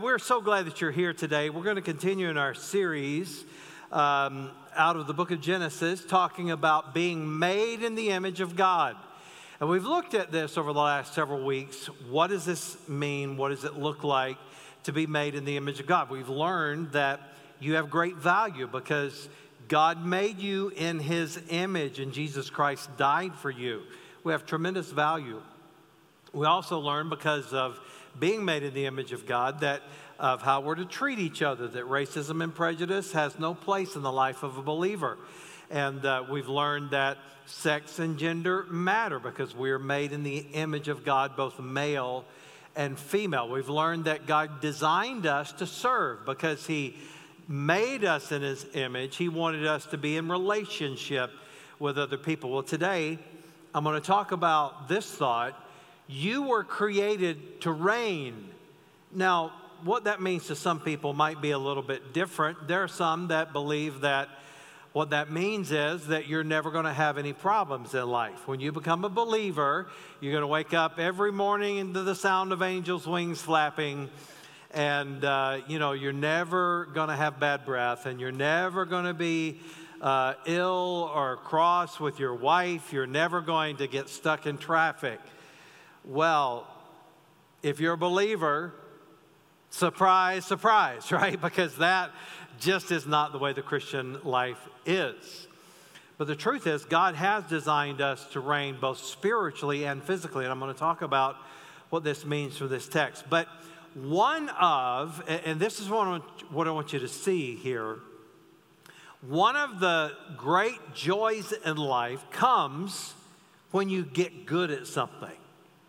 We're so glad that you're here today. We're going to continue in our series um, out of the book of Genesis, talking about being made in the image of God. And we've looked at this over the last several weeks. What does this mean? What does it look like to be made in the image of God? We've learned that you have great value because God made you in his image and Jesus Christ died for you. We have tremendous value. We also learn because of being made in the image of God, that of how we're to treat each other, that racism and prejudice has no place in the life of a believer. And uh, we've learned that sex and gender matter because we are made in the image of God, both male and female. We've learned that God designed us to serve because He made us in His image. He wanted us to be in relationship with other people. Well, today I'm going to talk about this thought you were created to reign. Now, what that means to some people might be a little bit different. There are some that believe that what that means is that you're never going to have any problems in life. When you become a believer, you're going to wake up every morning into the sound of angels' wings flapping, and uh, you know you're never going to have bad breath, and you're never going to be uh, ill or cross with your wife. You're never going to get stuck in traffic. Well, if you're a believer, surprise, surprise, right? Because that just is not the way the Christian life is. But the truth is, God has designed us to reign both spiritually and physically. And I'm going to talk about what this means from this text. But one of, and this is what I want you to see here, one of the great joys in life comes when you get good at something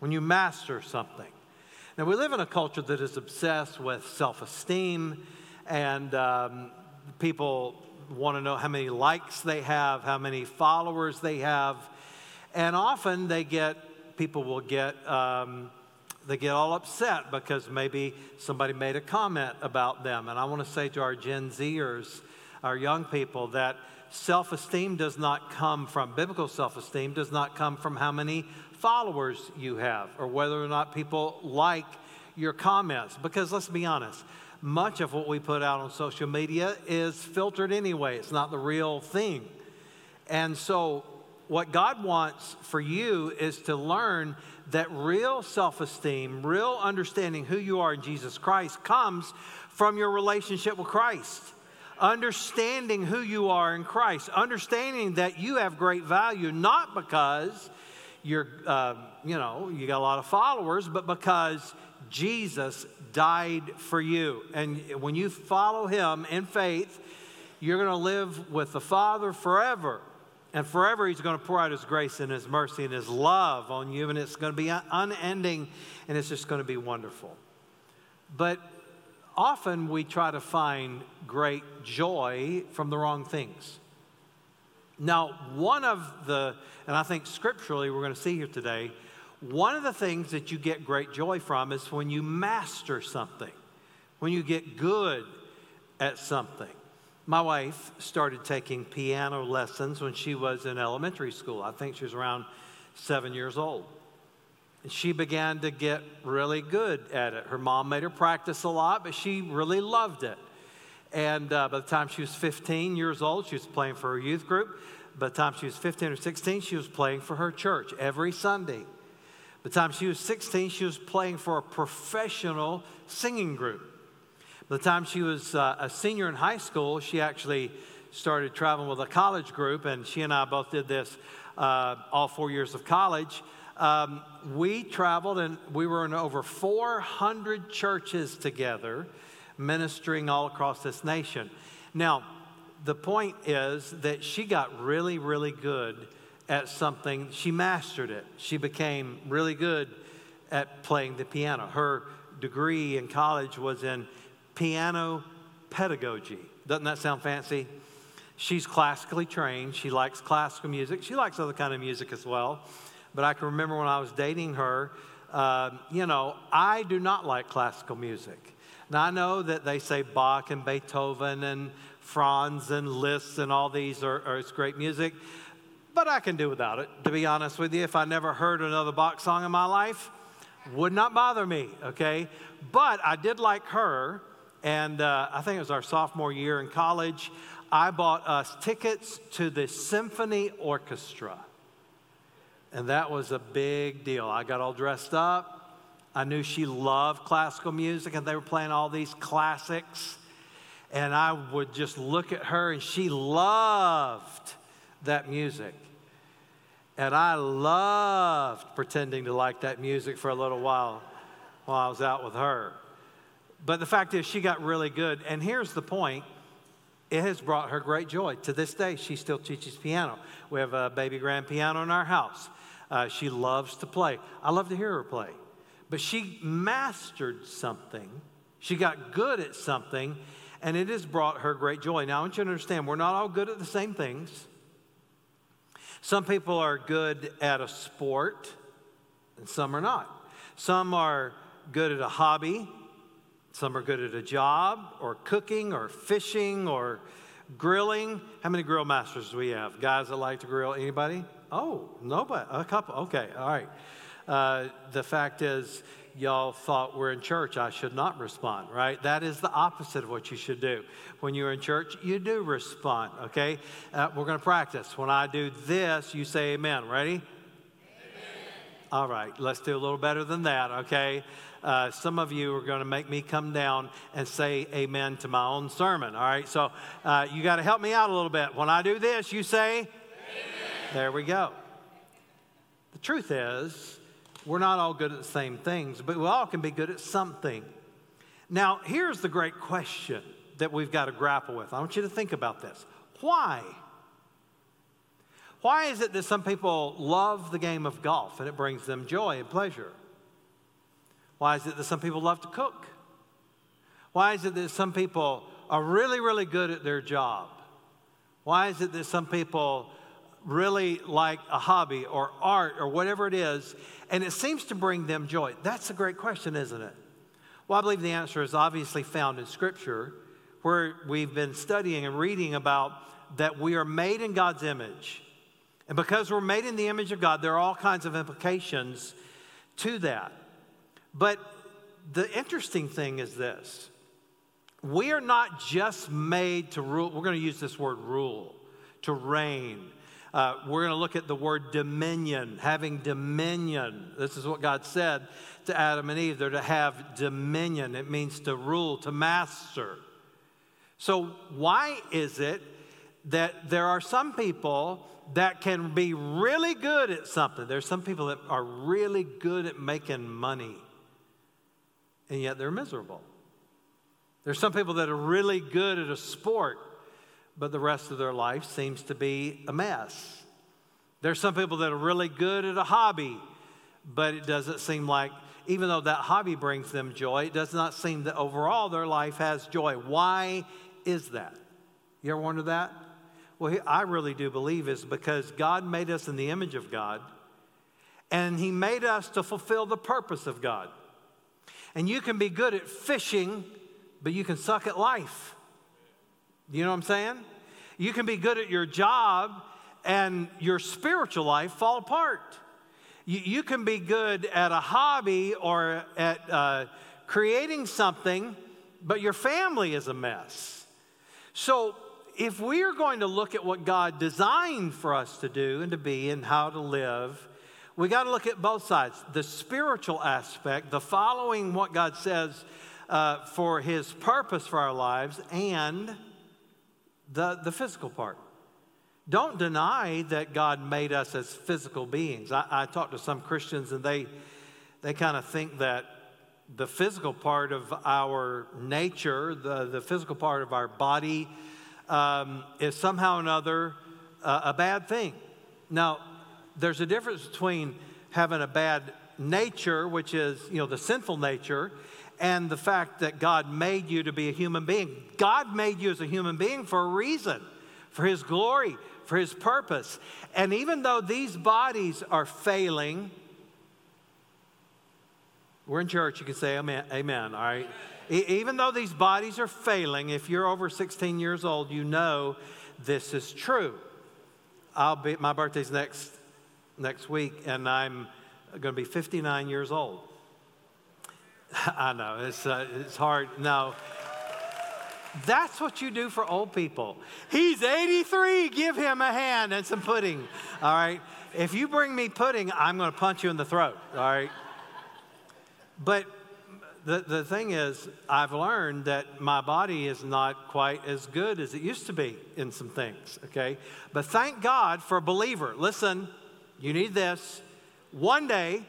when you master something. Now, we live in a culture that is obsessed with self esteem, and um, people want to know how many likes they have, how many followers they have, and often they get, people will get, um, they get all upset because maybe somebody made a comment about them. And I want to say to our Gen Zers, our young people, that self esteem does not come from, biblical self esteem does not come from how many followers you have or whether or not people like your comments. Because let's be honest, much of what we put out on social media is filtered anyway, it's not the real thing. And so, what God wants for you is to learn that real self esteem, real understanding who you are in Jesus Christ comes from your relationship with Christ. Understanding who you are in Christ, understanding that you have great value, not because you're, uh, you know, you got a lot of followers, but because Jesus died for you. And when you follow him in faith, you're going to live with the Father forever. And forever, He's going to pour out His grace and His mercy and His love on you, and it's going to be unending and it's just going to be wonderful. But often we try to find great joy from the wrong things. Now, one of the, and I think scripturally we're going to see here today, one of the things that you get great joy from is when you master something, when you get good at something. My wife started taking piano lessons when she was in elementary school. I think she was around seven years old. And she began to get really good at it. Her mom made her practice a lot, but she really loved it. And uh, by the time she was 15 years old, she was playing for her youth group. By the time she was 15 or 16, she was playing for her church every Sunday. By the time she was 16, she was playing for a professional singing group. By the time she was uh, a senior in high school, she actually started traveling with a college group, and she and I both did this uh, all four years of college. Um, we traveled and we were in over 400 churches together ministering all across this nation. Now, the point is that she got really, really good at something. She mastered it. She became really good at playing the piano. Her degree in college was in piano pedagogy. Doesn't that sound fancy? She's classically trained. She likes classical music. She likes other kind of music as well. But I can remember when I was dating her, uh, you know, I do not like classical music. Now, I know that they say Bach and Beethoven and Franz and Liszt and all these are, are great music, but I can do without it, to be honest with you. If I never heard another Bach song in my life, Would not bother me, okay? But I did like her, and uh, I think it was our sophomore year in college. I bought us tickets to the symphony orchestra. And that was a big deal. I got all dressed up. I knew she loved classical music, and they were playing all these classics. And I would just look at her, and she loved that music. And I loved pretending to like that music for a little while while I was out with her. But the fact is, she got really good. And here's the point it has brought her great joy. To this day, she still teaches piano. We have a baby grand piano in our house. Uh, she loves to play. I love to hear her play. But she mastered something, she got good at something, and it has brought her great joy. Now, I want you to understand we're not all good at the same things. Some people are good at a sport, and some are not. Some are good at a hobby, some are good at a job, or cooking, or fishing, or grilling. How many grill masters do we have? Guys that like to grill? Anybody? Oh, nobody. A couple. Okay, all right. Uh, the fact is, y'all thought we're in church, I should not respond, right? That is the opposite of what you should do. When you're in church, you do respond, okay? Uh, we're going to practice. When I do this, you say amen. Ready? Amen. All right, let's do a little better than that, okay? Uh, some of you are going to make me come down and say amen to my own sermon, all right? So uh, you got to help me out a little bit. When I do this, you say, amen. There we go. The truth is, we're not all good at the same things, but we all can be good at something. Now, here's the great question that we've got to grapple with. I want you to think about this. Why? Why is it that some people love the game of golf and it brings them joy and pleasure? Why is it that some people love to cook? Why is it that some people are really, really good at their job? Why is it that some people really like a hobby or art or whatever it is, and it seems to bring them joy? That's a great question, isn't it? Well, I believe the answer is obviously found in Scripture, where we've been studying and reading about that we are made in God's image. And because we're made in the image of God, there are all kinds of implications to that. But the interesting thing is this we are not just made to rule, we're going to use this word rule, to reign, uh, we're going to look at the word dominion, having dominion. This is what God said to Adam and Eve. They're to have dominion, it means to rule, to master. So, why is it that there are some people that can be really good at something? There's some people that are really good at making money, and yet they're miserable. There's some people that are really good at a sport but the rest of their life seems to be a mess. There's some people that are really good at a hobby, but it doesn't seem like, even though that hobby brings them joy, it does not seem that overall their life has joy. Why is that? You ever wonder that? Well, I really do believe is because God made us in the image of God, and He made us to fulfill the purpose of God. And you can be good at fishing, but you can suck at life. You know what I'm saying? You can be good at your job and your spiritual life fall apart. You, you can be good at a hobby or at uh, creating something, but your family is a mess. So, if we are going to look at what God designed for us to do and to be and how to live, we got to look at both sides the spiritual aspect, the following what God says uh, for His purpose for our lives, and the, the physical part. Don't deny that God made us as physical beings. I, I talk to some Christians and they, they kind of think that the physical part of our nature, the, the physical part of our body, um, is somehow or another uh, a bad thing. Now, there's a difference between having a bad nature, which is, you know, the sinful nature, and the fact that God made you to be a human being. God made you as a human being for a reason, for His glory, for His purpose. And even though these bodies are failing, we're in church, you can say amen, amen all right? even though these bodies are failing, if you're over 16 years old, you know this is true. I'll be, my birthday's next, next week, and I'm going to be 59 years old. I know, it's, uh, it's hard. No. That's what you do for old people. He's 83, give him a hand and some pudding. All right? If you bring me pudding, I'm going to punch you in the throat. All right? But the, the thing is, I've learned that my body is not quite as good as it used to be in some things, okay? But thank God for a believer. Listen, you need this. One day,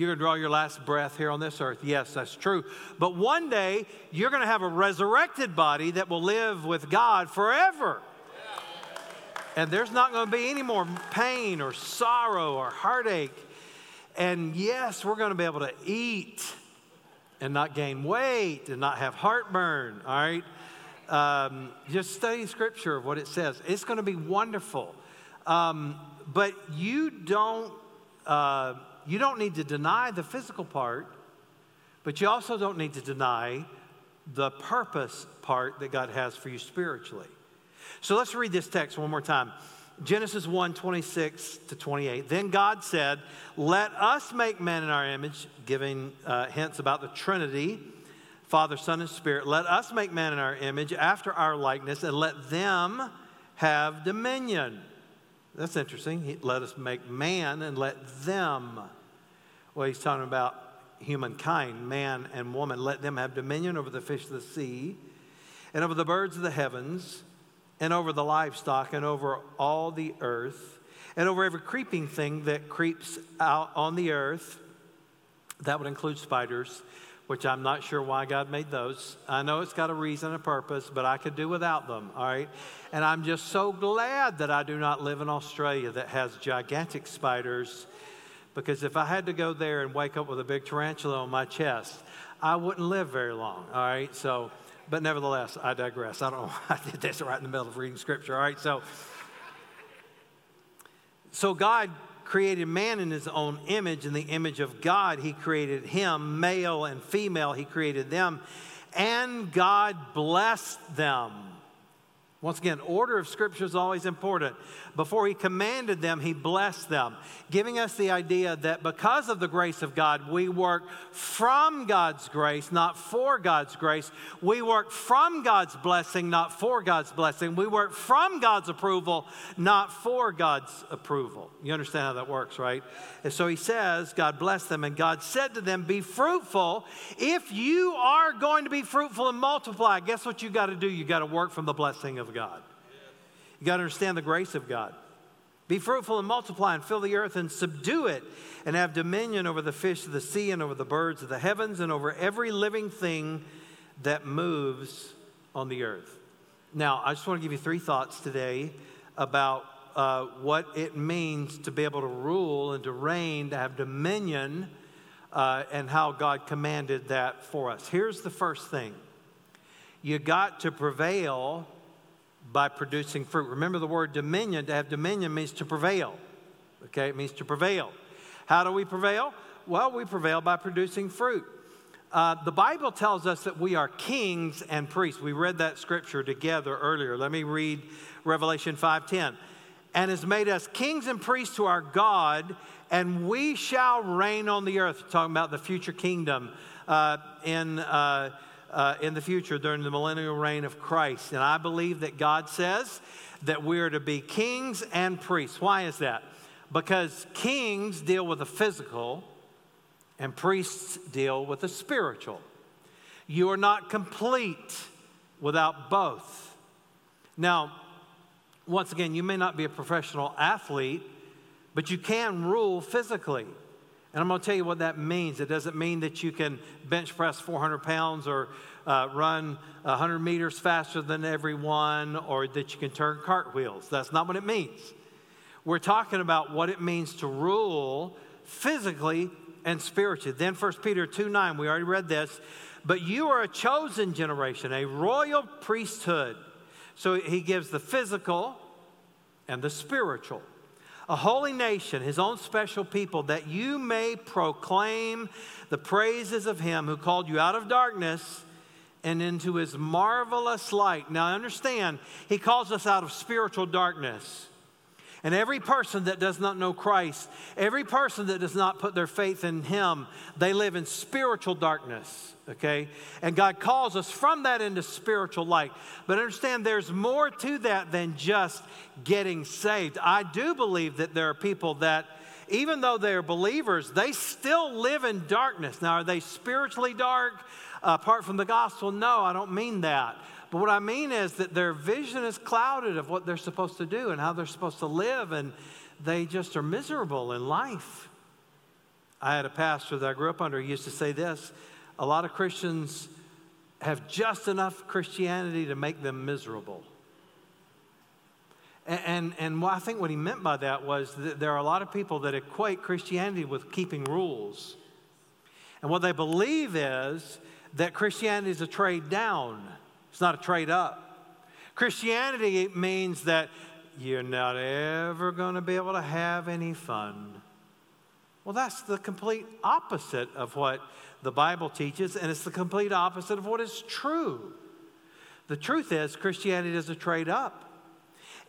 you're going to draw your last breath here on this earth. Yes, that's true. But one day, you're going to have a resurrected body that will live with God forever. And there's not going to be any more pain or sorrow or heartache. And yes, we're going to be able to eat and not gain weight and not have heartburn, all right? Um, just study scripture of what it says. It's going to be wonderful. Um, but you don't. Uh, you don't need to deny the physical part, but you also don't need to deny the purpose part that God has for you spiritually. So let's read this text one more time. Genesis 1 26 to 28. Then God said, Let us make man in our image, giving uh, hints about the Trinity, Father, Son, and Spirit. Let us make man in our image after our likeness, and let them have dominion. That's interesting. He, let us make man and let them. Well, he's talking about humankind, man and woman. Let them have dominion over the fish of the sea and over the birds of the heavens and over the livestock and over all the earth and over every creeping thing that creeps out on the earth. That would include spiders which I'm not sure why God made those. I know it's got a reason, and a purpose, but I could do without them, all right? And I'm just so glad that I do not live in Australia that has gigantic spiders, because if I had to go there and wake up with a big tarantula on my chest, I wouldn't live very long, all right? So, but nevertheless, I digress. I don't know I did this right in the middle of reading scripture, all right? So, so God created man in his own image. In the image of God, he created him, male and female, he created them. And God blessed them. Once again, order of Scripture is always important. Before he commanded them, he blessed them, giving us the idea that because of the grace of God, we work from God's grace, not for God's grace. We work from God's blessing, not for God's blessing. We work from God's approval, not for God's approval. You understand how that works, right? And so he says, God blessed them, and God said to them, Be fruitful. If you are going to be fruitful and multiply, guess what you got to do? You got to work from the blessing of God. You got to understand the grace of God. Be fruitful and multiply and fill the earth and subdue it and have dominion over the fish of the sea and over the birds of the heavens and over every living thing that moves on the earth. Now, I just want to give you three thoughts today about uh, what it means to be able to rule and to reign, to have dominion, uh, and how God commanded that for us. Here's the first thing you got to prevail by producing fruit. Remember the word dominion. To have dominion means to prevail. Okay, it means to prevail. How do we prevail? Well, we prevail by producing fruit. Uh, the Bible tells us that we are kings and priests. We read that scripture together earlier. Let me read Revelation 5:10. And has made us kings and priests to our God, and we shall reign on the earth. talking about the future kingdom uh, in. Uh, uh, in the future during the millennial reign of Christ. And I believe that God says that we are to be kings and priests. Why is that? Because kings deal with the physical and priests deal with the spiritual. You are not complete without both. Now, once again, you may not be a professional athlete, but you can rule physically. And I'm going to tell you what that means. It doesn't mean that you can bench press 400 pounds or uh, run 100 meters faster than everyone or that you can turn cartwheels. That's not what it means. We're talking about what it means to rule physically and spiritually. Then 1 Peter 2 9, we already read this. But you are a chosen generation, a royal priesthood. So he gives the physical and the spiritual a holy nation, his own special people, that you may proclaim the praises of him who called you out of darkness and into his marvelous light. Now, understand, he calls us out of spiritual darkness. And every person that does not know Christ, every person that does not put their faith in Him, they live in spiritual darkness, okay? And God calls us from that into spiritual light. But understand there's more to that than just getting saved. I do believe that there are people that, even though they're believers, they still live in darkness. Now, are they spiritually dark apart from the gospel? No, I don't mean that. But what I mean is that their vision is clouded of what they're supposed to do and how they're supposed to live, and they just are miserable in life. I had a pastor that I grew up under, used to say this a lot of Christians have just enough Christianity to make them miserable. And, and, and I think what he meant by that was that there are a lot of people that equate Christianity with keeping rules. And what they believe is that Christianity is a trade down. It's not a trade up. Christianity means that you're not ever going to be able to have any fun. Well, that's the complete opposite of what the Bible teaches, and it's the complete opposite of what is true. The truth is, Christianity is a trade up.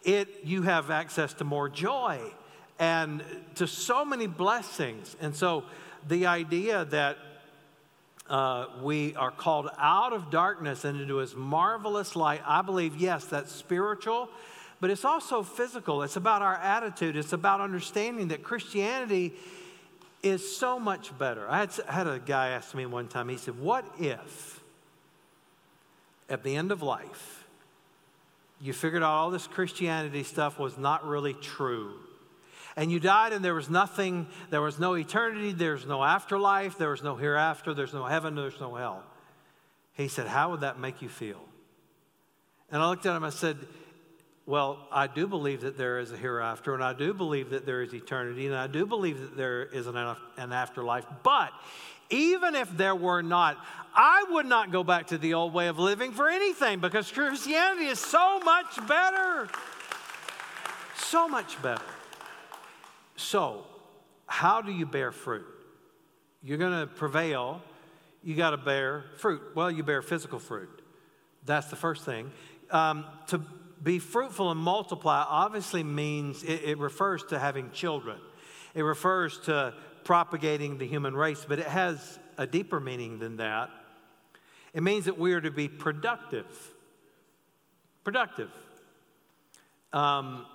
It, you have access to more joy and to so many blessings. And so the idea that uh, we are called out of darkness and into his marvelous light. I believe, yes, that's spiritual, but it's also physical. It's about our attitude, it's about understanding that Christianity is so much better. I had, had a guy ask me one time, he said, What if at the end of life you figured out all this Christianity stuff was not really true? And you died and there was nothing, there was no eternity, there's no afterlife, there was no hereafter, there's no heaven, there's no hell. He said, How would that make you feel? And I looked at him, I said, Well, I do believe that there is a hereafter, and I do believe that there is eternity, and I do believe that there is an, an afterlife. But even if there were not, I would not go back to the old way of living for anything because Christianity is so much better. So much better. So, how do you bear fruit? You're going to prevail, you got to bear fruit. Well, you bear physical fruit. That's the first thing. Um, to be fruitful and multiply obviously means it, it refers to having children, it refers to propagating the human race, but it has a deeper meaning than that. It means that we are to be productive. Productive. Um,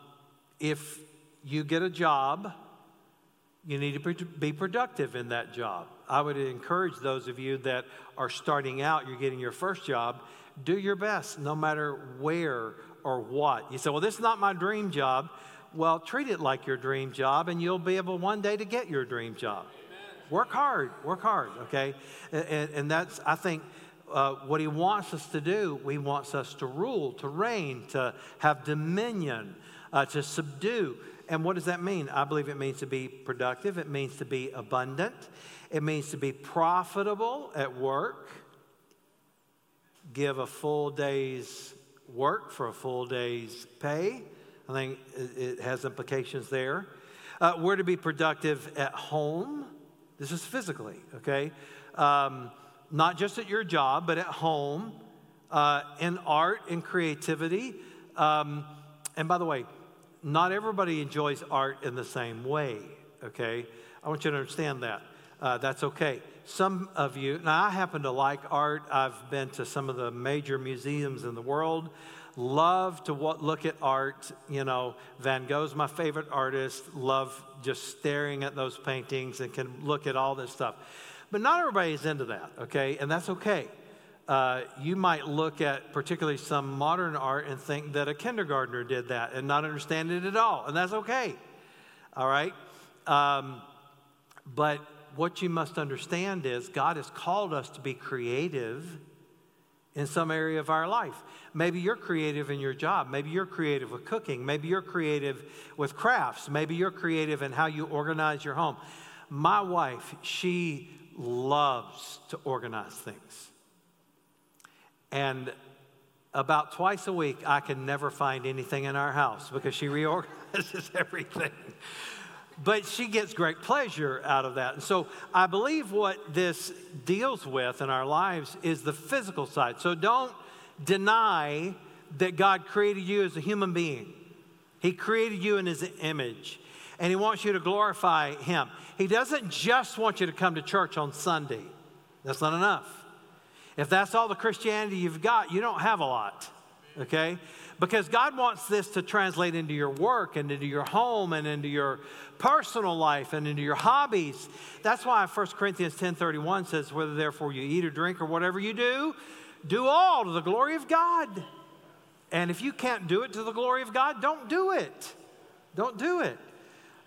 if you get a job, you need to be productive in that job. I would encourage those of you that are starting out, you're getting your first job, do your best no matter where or what. You say, Well, this is not my dream job. Well, treat it like your dream job, and you'll be able one day to get your dream job. Amen. Work hard, work hard, okay? And, and that's, I think, uh, what he wants us to do. He wants us to rule, to reign, to have dominion, uh, to subdue. And what does that mean? I believe it means to be productive, it means to be abundant, it means to be profitable at work, give a full day's work for a full day's pay. I think it has implications there. Uh, we're to be productive at home. This is physically, okay? Um, not just at your job, but at home, uh, in art and creativity. Um, and by the way, not everybody enjoys art in the same way, okay? I want you to understand that. Uh, that's okay. Some of you, now I happen to like art. I've been to some of the major museums in the world. Love to look at art. You know, Van Gogh's my favorite artist. Love just staring at those paintings and can look at all this stuff. But not everybody is into that, okay? And that's okay uh, you might look at particularly some modern art and think that a kindergartner did that and not understand it at all, and that's okay. All right? Um, but what you must understand is God has called us to be creative in some area of our life. Maybe you're creative in your job. Maybe you're creative with cooking. Maybe you're creative with crafts. Maybe you're creative in how you organize your home. My wife, she loves to organize things. And about twice a week, I can never find anything in our house because she reorganizes everything. But she gets great pleasure out of that. And so I believe what this deals with in our lives is the physical side. So don't deny that God created you as a human being. He created you in His image, and He wants you to glorify Him. He doesn't just want you to come to church on Sunday, that's not enough. If that's all the Christianity you've got, you don't have a lot, okay? Because God wants this to translate into your work and into your home and into your personal life and into your hobbies. That's why 1 Corinthians 10:31 says, "Whether therefore you eat or drink or whatever you do, do all to the glory of God." And if you can't do it to the glory of God, don't do it. Don't do it.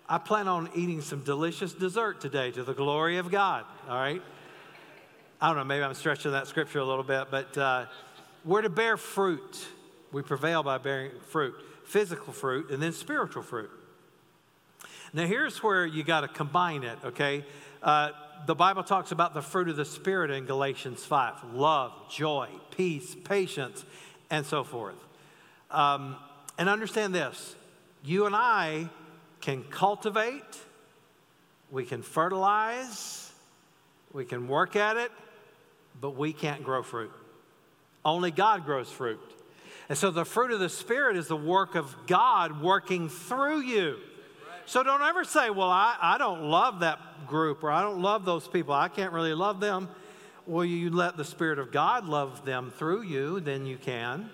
I plan on eating some delicious dessert today to the glory of God, all right? I don't know, maybe I'm stretching that scripture a little bit, but uh, we're to bear fruit. We prevail by bearing fruit, physical fruit, and then spiritual fruit. Now, here's where you got to combine it, okay? Uh, the Bible talks about the fruit of the Spirit in Galatians 5 love, joy, peace, patience, and so forth. Um, and understand this you and I can cultivate, we can fertilize, we can work at it, but we can't grow fruit. Only God grows fruit. And so the fruit of the Spirit is the work of God working through you. So don't ever say, Well, I, I don't love that group or I don't love those people. I can't really love them. Well, you let the Spirit of God love them through you, then you can.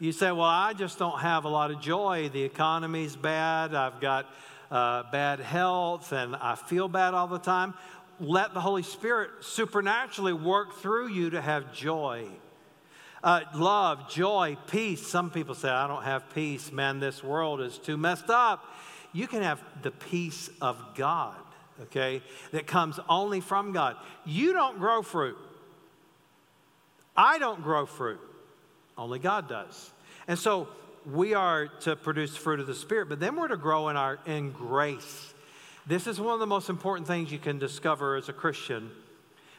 You say, Well, I just don't have a lot of joy. The economy's bad. I've got uh, bad health and I feel bad all the time. Let the Holy Spirit supernaturally work through you to have joy. Uh, love, joy, peace. Some people say, I don't have peace. Man, this world is too messed up. You can have the peace of God, okay, that comes only from God. You don't grow fruit. I don't grow fruit. Only God does. And so we are to produce fruit of the Spirit, but then we're to grow in, our, in grace. This is one of the most important things you can discover as a Christian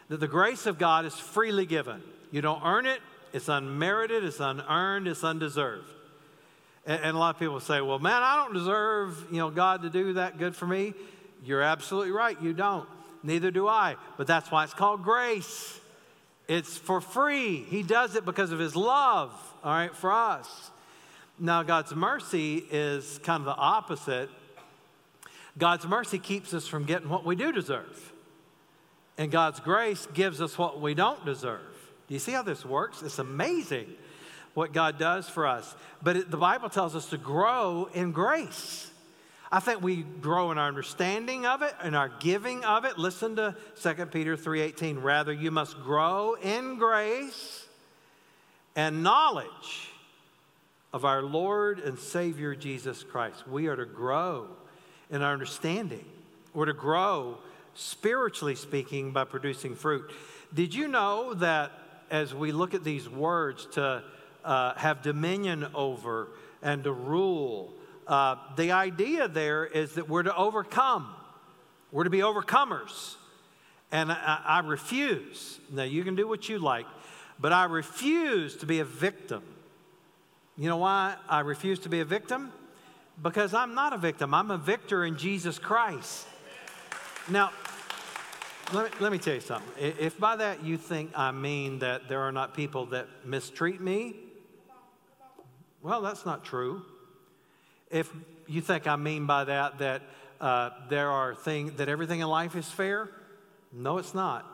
that the grace of God is freely given. You don't earn it, it's unmerited, it's unearned, it's undeserved. And, and, a lot of people say, well, man, I don't deserve you know, God to do that good for me. You're absolutely right, you don't. Neither do I. But that's why it's called grace. It's for free. He does it because of his love, all right, for us. Now, God's mercy is kind of the opposite. God's mercy keeps us from getting what we do deserve. And God's grace gives us what we don't deserve. Do you see how this works? It's amazing what God does for us. But it, the Bible tells us to grow in grace. I think we grow in our understanding of it and our giving of it. Listen to 2 Peter 3:18. Rather, you must grow in grace and knowledge of our Lord and Savior Jesus Christ. We are to grow in our understanding. We're to grow spiritually speaking by producing fruit. Did you know that as we look at these words to uh, have dominion over and to rule, uh, the idea there is that we're to overcome, we're to be overcomers. And I, I refuse, now you can do what you like, but I refuse to be a victim. You know why I refuse to be a victim? Because I'm not a victim, I'm a victor in Jesus Christ. Now, let me, let me tell you something. If by that you think I mean that there are not people that mistreat me, well, that's not true. If you think I mean by that that uh, there are things that everything in life is fair, no, it's not.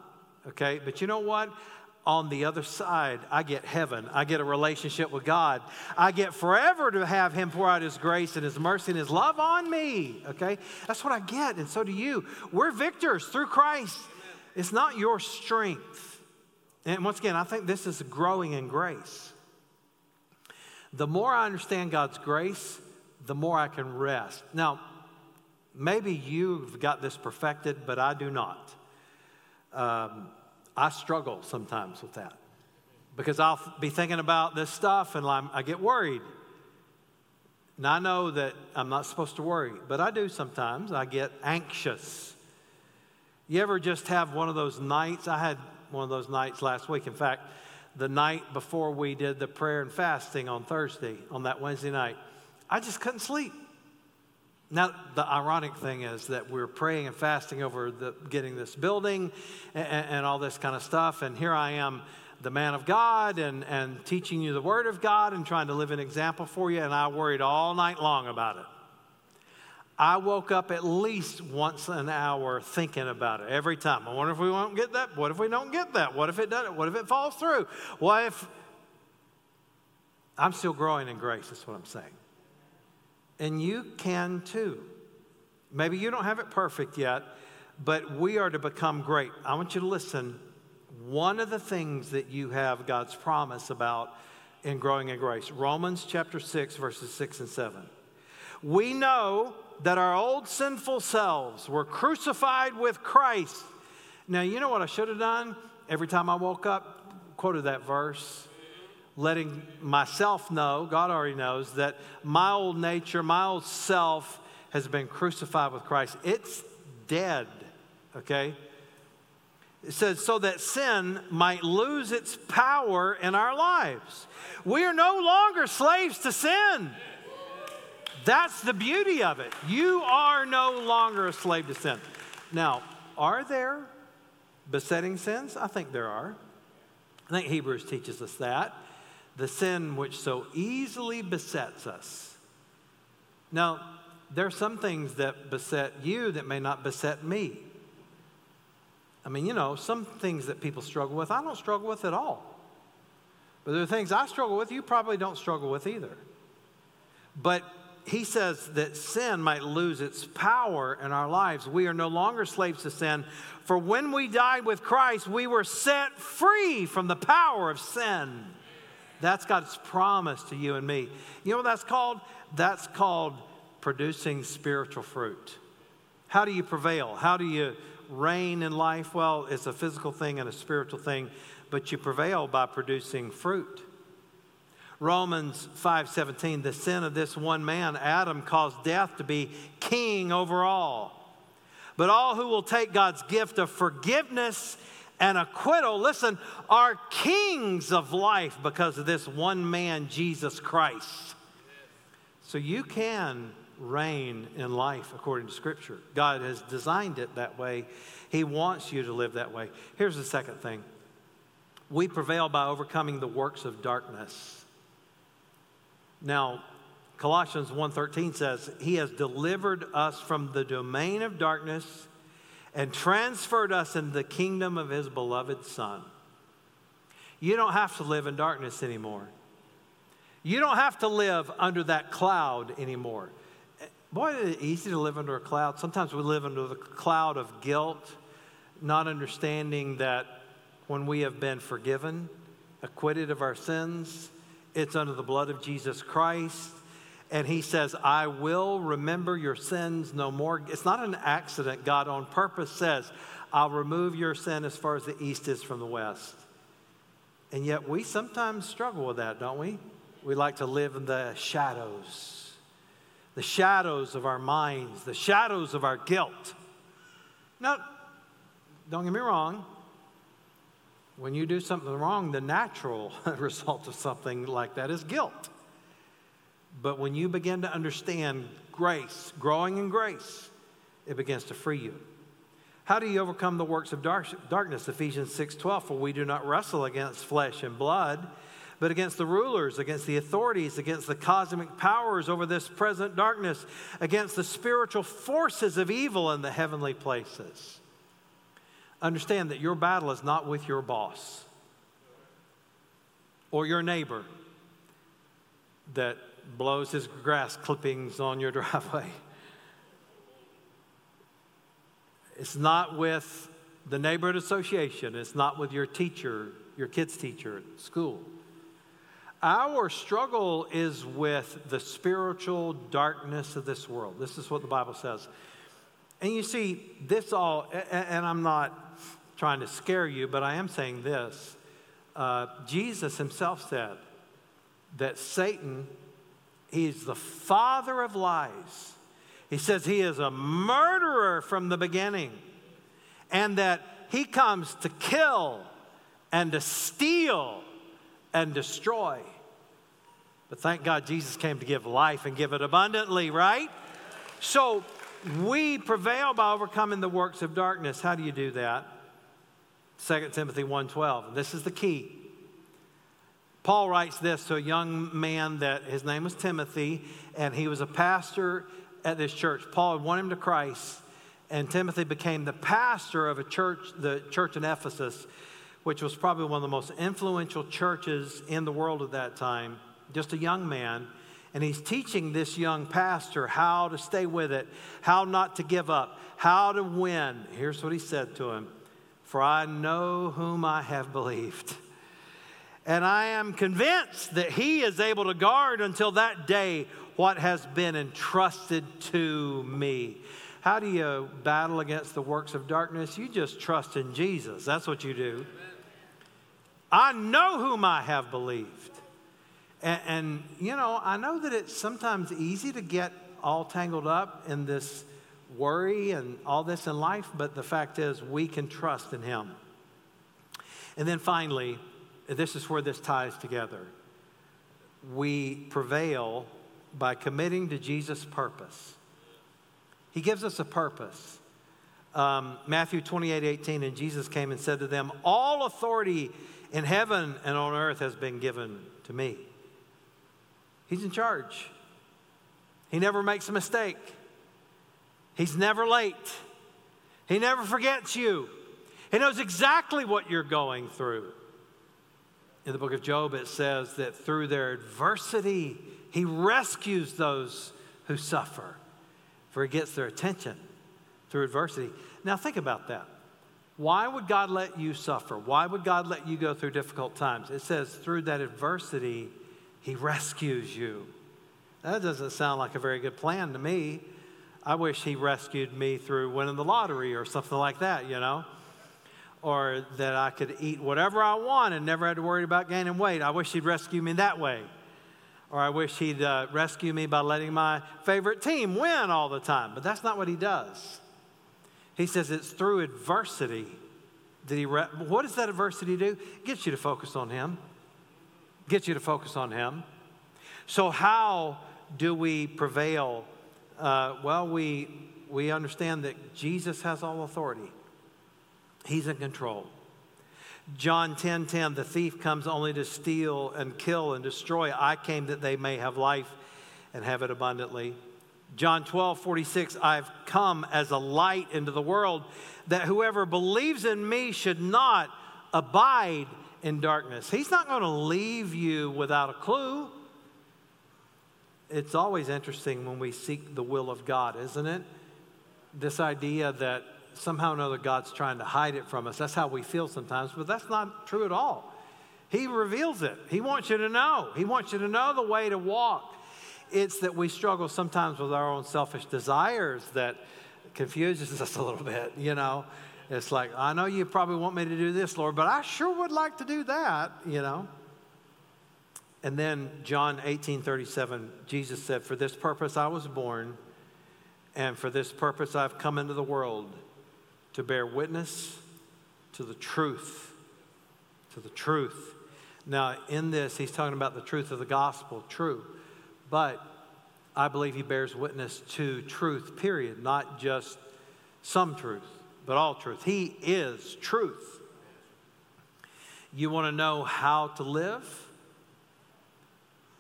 Okay, but you know what? On the other side, I get heaven. I get a relationship with God. I get forever to have Him pour out His grace and His mercy and His love on me. Okay? That's what I get, and so do you. We're victors through Christ. It's not your strength. And once again, I think this is growing in grace. The more I understand God's grace, the more I can rest. Now, maybe you've got this perfected, but I do not. Um, I struggle sometimes with that because I'll be thinking about this stuff and I get worried. And I know that I'm not supposed to worry, but I do sometimes. I get anxious. You ever just have one of those nights? I had one of those nights last week. In fact, the night before we did the prayer and fasting on Thursday, on that Wednesday night, I just couldn't sleep. Now, the ironic thing is that we're praying and fasting over the, getting this building and, and all this kind of stuff. And here I am the man of God and, and teaching you the word of God and trying to live an example for you, and I worried all night long about it. I woke up at least once an hour thinking about it every time. I wonder if we won't get that. What if we don't get that? What if it doesn't? What if it falls through? What if I'm still growing in grace? That's what I'm saying. And you can too. Maybe you don't have it perfect yet, but we are to become great. I want you to listen. One of the things that you have God's promise about in growing in grace, Romans chapter 6, verses 6 and 7. We know that our old sinful selves were crucified with Christ. Now, you know what I should have done? Every time I woke up, quoted that verse, letting myself know, God already knows, that my old nature, my old self has been crucified with Christ. It's dead, okay? It says, so that sin might lose its power in our lives. We are no longer slaves to sin. That's the beauty of it. You are no longer a slave to sin. Now, are there besetting sins? I think there are. I think Hebrews teaches us that. The sin which so easily besets us. Now, there are some things that beset you that may not beset me. I mean, you know, some things that people struggle with, I don't struggle with at all. But there are things I struggle with, you probably don't struggle with either. But he says that sin might lose its power in our lives. We are no longer slaves to sin, for when we died with Christ, we were set free from the power of sin. That's God's promise to you and me. You know what that's called? That's called producing spiritual fruit. How do you prevail? How do you reign in life? Well, it's a physical thing and a spiritual thing, but you prevail by producing fruit. Romans 5:17 the sin of this one man Adam caused death to be king over all. But all who will take God's gift of forgiveness and acquittal listen are kings of life because of this one man Jesus Christ. So you can reign in life according to scripture. God has designed it that way. He wants you to live that way. Here's the second thing. We prevail by overcoming the works of darkness. Now, Colossians 1:13 says, "He has delivered us from the domain of darkness and transferred us into the kingdom of his beloved son." You don't have to live in darkness anymore. You don't have to live under that cloud anymore. Boy, it's easy to live under a cloud. Sometimes we live under the cloud of guilt, not understanding that when we have been forgiven, acquitted of our sins, it's under the blood of Jesus Christ. And he says, I will remember your sins no more. It's not an accident. God on purpose says, I'll remove your sin as far as the east is from the west. And yet we sometimes struggle with that, don't we? We like to live in the shadows, the shadows of our minds, the shadows of our guilt. Now, don't get me wrong. When you do something wrong, the natural result of something like that is guilt. But when you begin to understand grace, growing in grace, it begins to free you. How do you overcome the works of dark, darkness? Ephesians 6:12 For we do not wrestle against flesh and blood, but against the rulers, against the authorities, against the cosmic powers over this present darkness, against the spiritual forces of evil in the heavenly places. Understand that your battle is not with your boss or your neighbor that blows his grass clippings on your driveway. It's not with the neighborhood association. It's not with your teacher, your kid's teacher at school. Our struggle is with the spiritual darkness of this world. This is what the Bible says. And you see, this all, and I'm not trying to scare you, but I am saying this. Uh, Jesus himself said that Satan, he's the father of lies. He says he is a murderer from the beginning, and that he comes to kill and to steal and destroy. But thank God Jesus came to give life and give it abundantly, right? So we prevail by overcoming the works of darkness. How do you do that? 2 Timothy 1:12. This is the key. Paul writes this to a young man that his name was Timothy, and he was a pastor at this church. Paul had won him to Christ, and Timothy became the pastor of a church, the church in Ephesus, which was probably one of the most influential churches in the world at that time. Just a young man. And he's teaching this young pastor how to stay with it, how not to give up, how to win. Here's what he said to him For I know whom I have believed. And I am convinced that he is able to guard until that day what has been entrusted to me. How do you battle against the works of darkness? You just trust in Jesus. That's what you do. I know whom I have believed. And, and, you know, I know that it's sometimes easy to get all tangled up in this worry and all this in life, but the fact is, we can trust in Him. And then finally, this is where this ties together. We prevail by committing to Jesus' purpose. He gives us a purpose. Um, Matthew 28 18, and Jesus came and said to them, All authority in heaven and on earth has been given to me. He's in charge. He never makes a mistake. He's never late. He never forgets you. He knows exactly what you're going through. In the book of Job, it says that through their adversity, he rescues those who suffer, for he gets their attention through adversity. Now, think about that. Why would God let you suffer? Why would God let you go through difficult times? It says, through that adversity, he rescues you. That doesn't sound like a very good plan to me. I wish He rescued me through winning the lottery or something like that, you know? Or that I could eat whatever I want and never had to worry about gaining weight. I wish He'd rescue me that way. Or I wish He'd uh, rescue me by letting my favorite team win all the time. But that's not what He does. He says it's through adversity that He. Re- what does that adversity do? It gets you to focus on Him Gets you to focus on Him. So, how do we prevail? Uh, well, we, we understand that Jesus has all authority, He's in control. John 10 10, the thief comes only to steal and kill and destroy. I came that they may have life and have it abundantly. John 12 46, I've come as a light into the world that whoever believes in me should not abide in darkness. He's not going to leave you without a clue. It's always interesting when we seek the will of God, isn't it? This idea that somehow or another God's trying to hide it from us. That's how we feel sometimes, but that's not true at all. He reveals it. He wants you to know. He wants you to know the way to walk. It's that we struggle sometimes with our own selfish desires that confuses us a little bit, you know. It's like, I know you probably want me to do this, Lord, but I sure would like to do that, you know. And then John 18 37, Jesus said, For this purpose I was born, and for this purpose I've come into the world to bear witness to the truth. To the truth. Now, in this, he's talking about the truth of the gospel, true. But I believe he bears witness to truth, period, not just some truth but all truth. He is truth. You want to know how to live?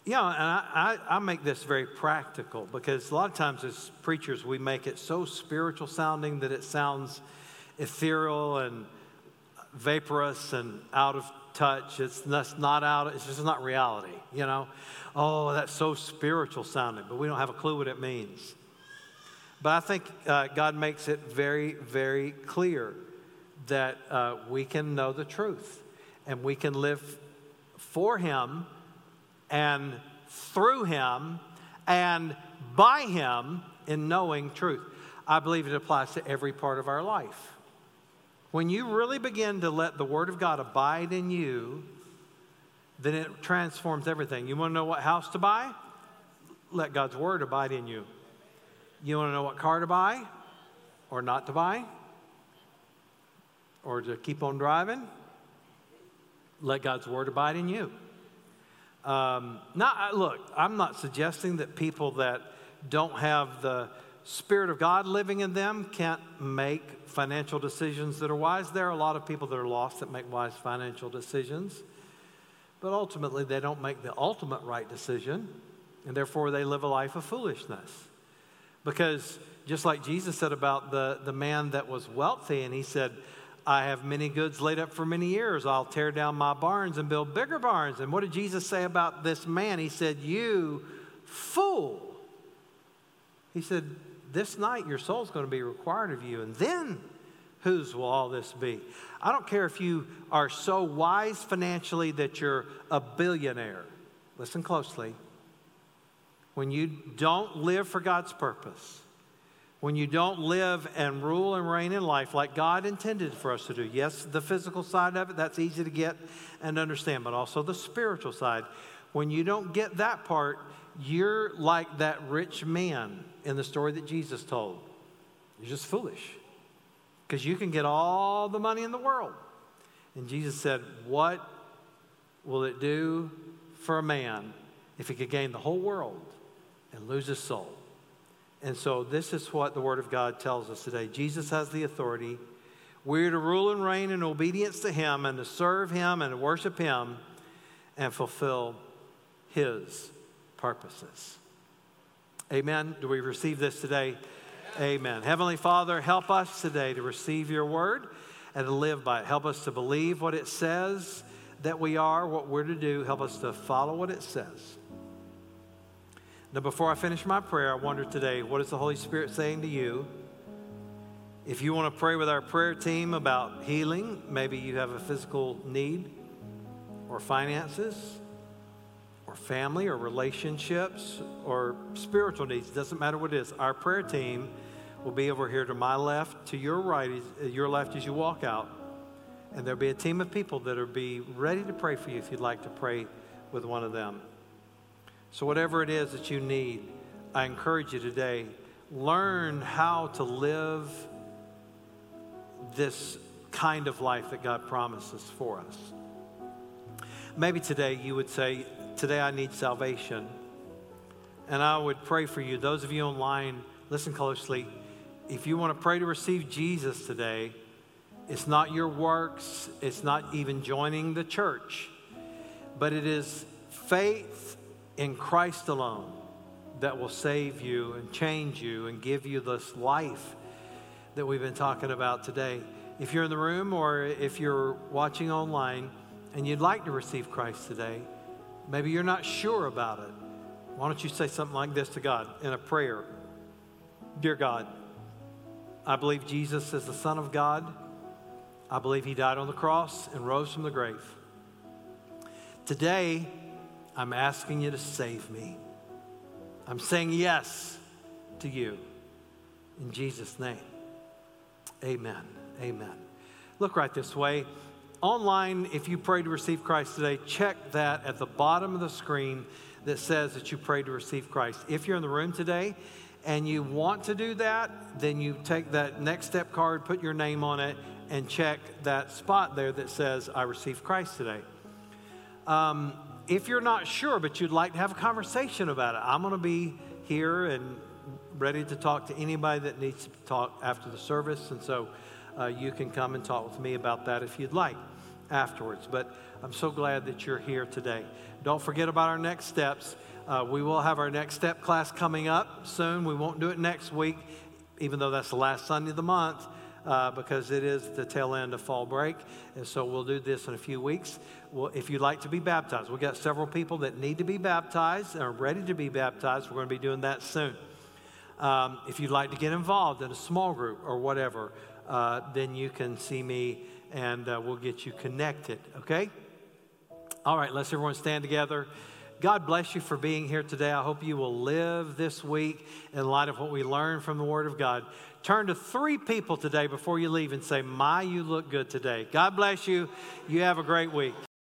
Yeah, and I, I, I, make this very practical because a lot of times as preachers, we make it so spiritual sounding that it sounds ethereal and vaporous and out of touch. It's that's not out, it's just not reality, you know? Oh, that's so spiritual sounding, but we don't have a clue what it means. But I think uh, God makes it very, very clear that uh, we can know the truth and we can live for Him and through Him and by Him in knowing truth. I believe it applies to every part of our life. When you really begin to let the Word of God abide in you, then it transforms everything. You want to know what house to buy? Let God's Word abide in you. You want to know what car to buy or not to buy? Or to keep on driving? Let God's word abide in you. Um, not, look, I'm not suggesting that people that don't have the Spirit of God living in them can't make financial decisions that are wise. There are a lot of people that are lost that make wise financial decisions. but ultimately they don't make the ultimate right decision, and therefore they live a life of foolishness. Because just like Jesus said about the, the man that was wealthy, and he said, I have many goods laid up for many years. I'll tear down my barns and build bigger barns. And what did Jesus say about this man? He said, You fool. He said, This night your soul's going to be required of you. And then whose will all this be? I don't care if you are so wise financially that you're a billionaire. Listen closely. When you don't live for God's purpose, when you don't live and rule and reign in life like God intended for us to do. Yes, the physical side of it, that's easy to get and understand, but also the spiritual side. When you don't get that part, you're like that rich man in the story that Jesus told. You're just foolish because you can get all the money in the world. And Jesus said, What will it do for a man if he could gain the whole world and lose his soul? And so, this is what the Word of God tells us today. Jesus has the authority. We're to rule and reign in obedience to Him and to serve Him and to worship Him and fulfill His purposes. Amen. Do we receive this today? Amen. Heavenly Father, help us today to receive your word and to live by it. Help us to believe what it says that we are, what we're to do. Help us to follow what it says. Now, before I finish my prayer, I wonder today, what is the Holy Spirit saying to you? If you want to pray with our prayer team about healing, maybe you have a physical need or finances or family or relationships or spiritual needs, doesn't matter what it is. Our prayer team will be over here to my left, to your right, uh, your left as you walk out. And there'll be a team of people that will be ready to pray for you if you'd like to pray with one of them. So, whatever it is that you need, I encourage you today learn how to live this kind of life that God promises for us. Maybe today you would say, Today I need salvation. And I would pray for you. Those of you online, listen closely. If you want to pray to receive Jesus today, it's not your works, it's not even joining the church, but it is faith in Christ alone that will save you and change you and give you this life that we've been talking about today. If you're in the room or if you're watching online and you'd like to receive Christ today, maybe you're not sure about it. Why don't you say something like this to God in a prayer? Dear God, I believe Jesus is the Son of God. I believe He died on the cross and rose from the grave. Today, I'm asking you to save me. I'm saying yes to you. In Jesus' name. Amen. Amen. Look right this way. Online, if you pray to receive Christ today, check that at the bottom of the screen that says that you prayed to receive Christ. If you're in the room today and you want to do that, then you take that next step card, put your name on it, and check that spot there that says, I received Christ today. Um, if you're not sure, but you'd like to have a conversation about it, I'm going to be here and ready to talk to anybody that needs to talk after the service. And so uh, you can come and talk with me about that if you'd like afterwards. But I'm so glad that you're here today. Don't forget about our next steps. Uh, we will have our next step class coming up soon. We won't do it next week, even though that's the last Sunday of the month uh, because it is the tail end of fall break. And so we'll do this in a few weeks. Well, if you'd like to be baptized, we've got several people that need to be baptized and are ready to be baptized. We're going to be doing that soon. Um, if you'd like to get involved in a small group or whatever, uh, then you can see me and uh, we'll get you connected, okay? All right, let's everyone stand together. God bless you for being here today. I hope you will live this week in light of what we learned from the Word of God. Turn to three people today before you leave and say, My, you look good today. God bless you. You have a great week.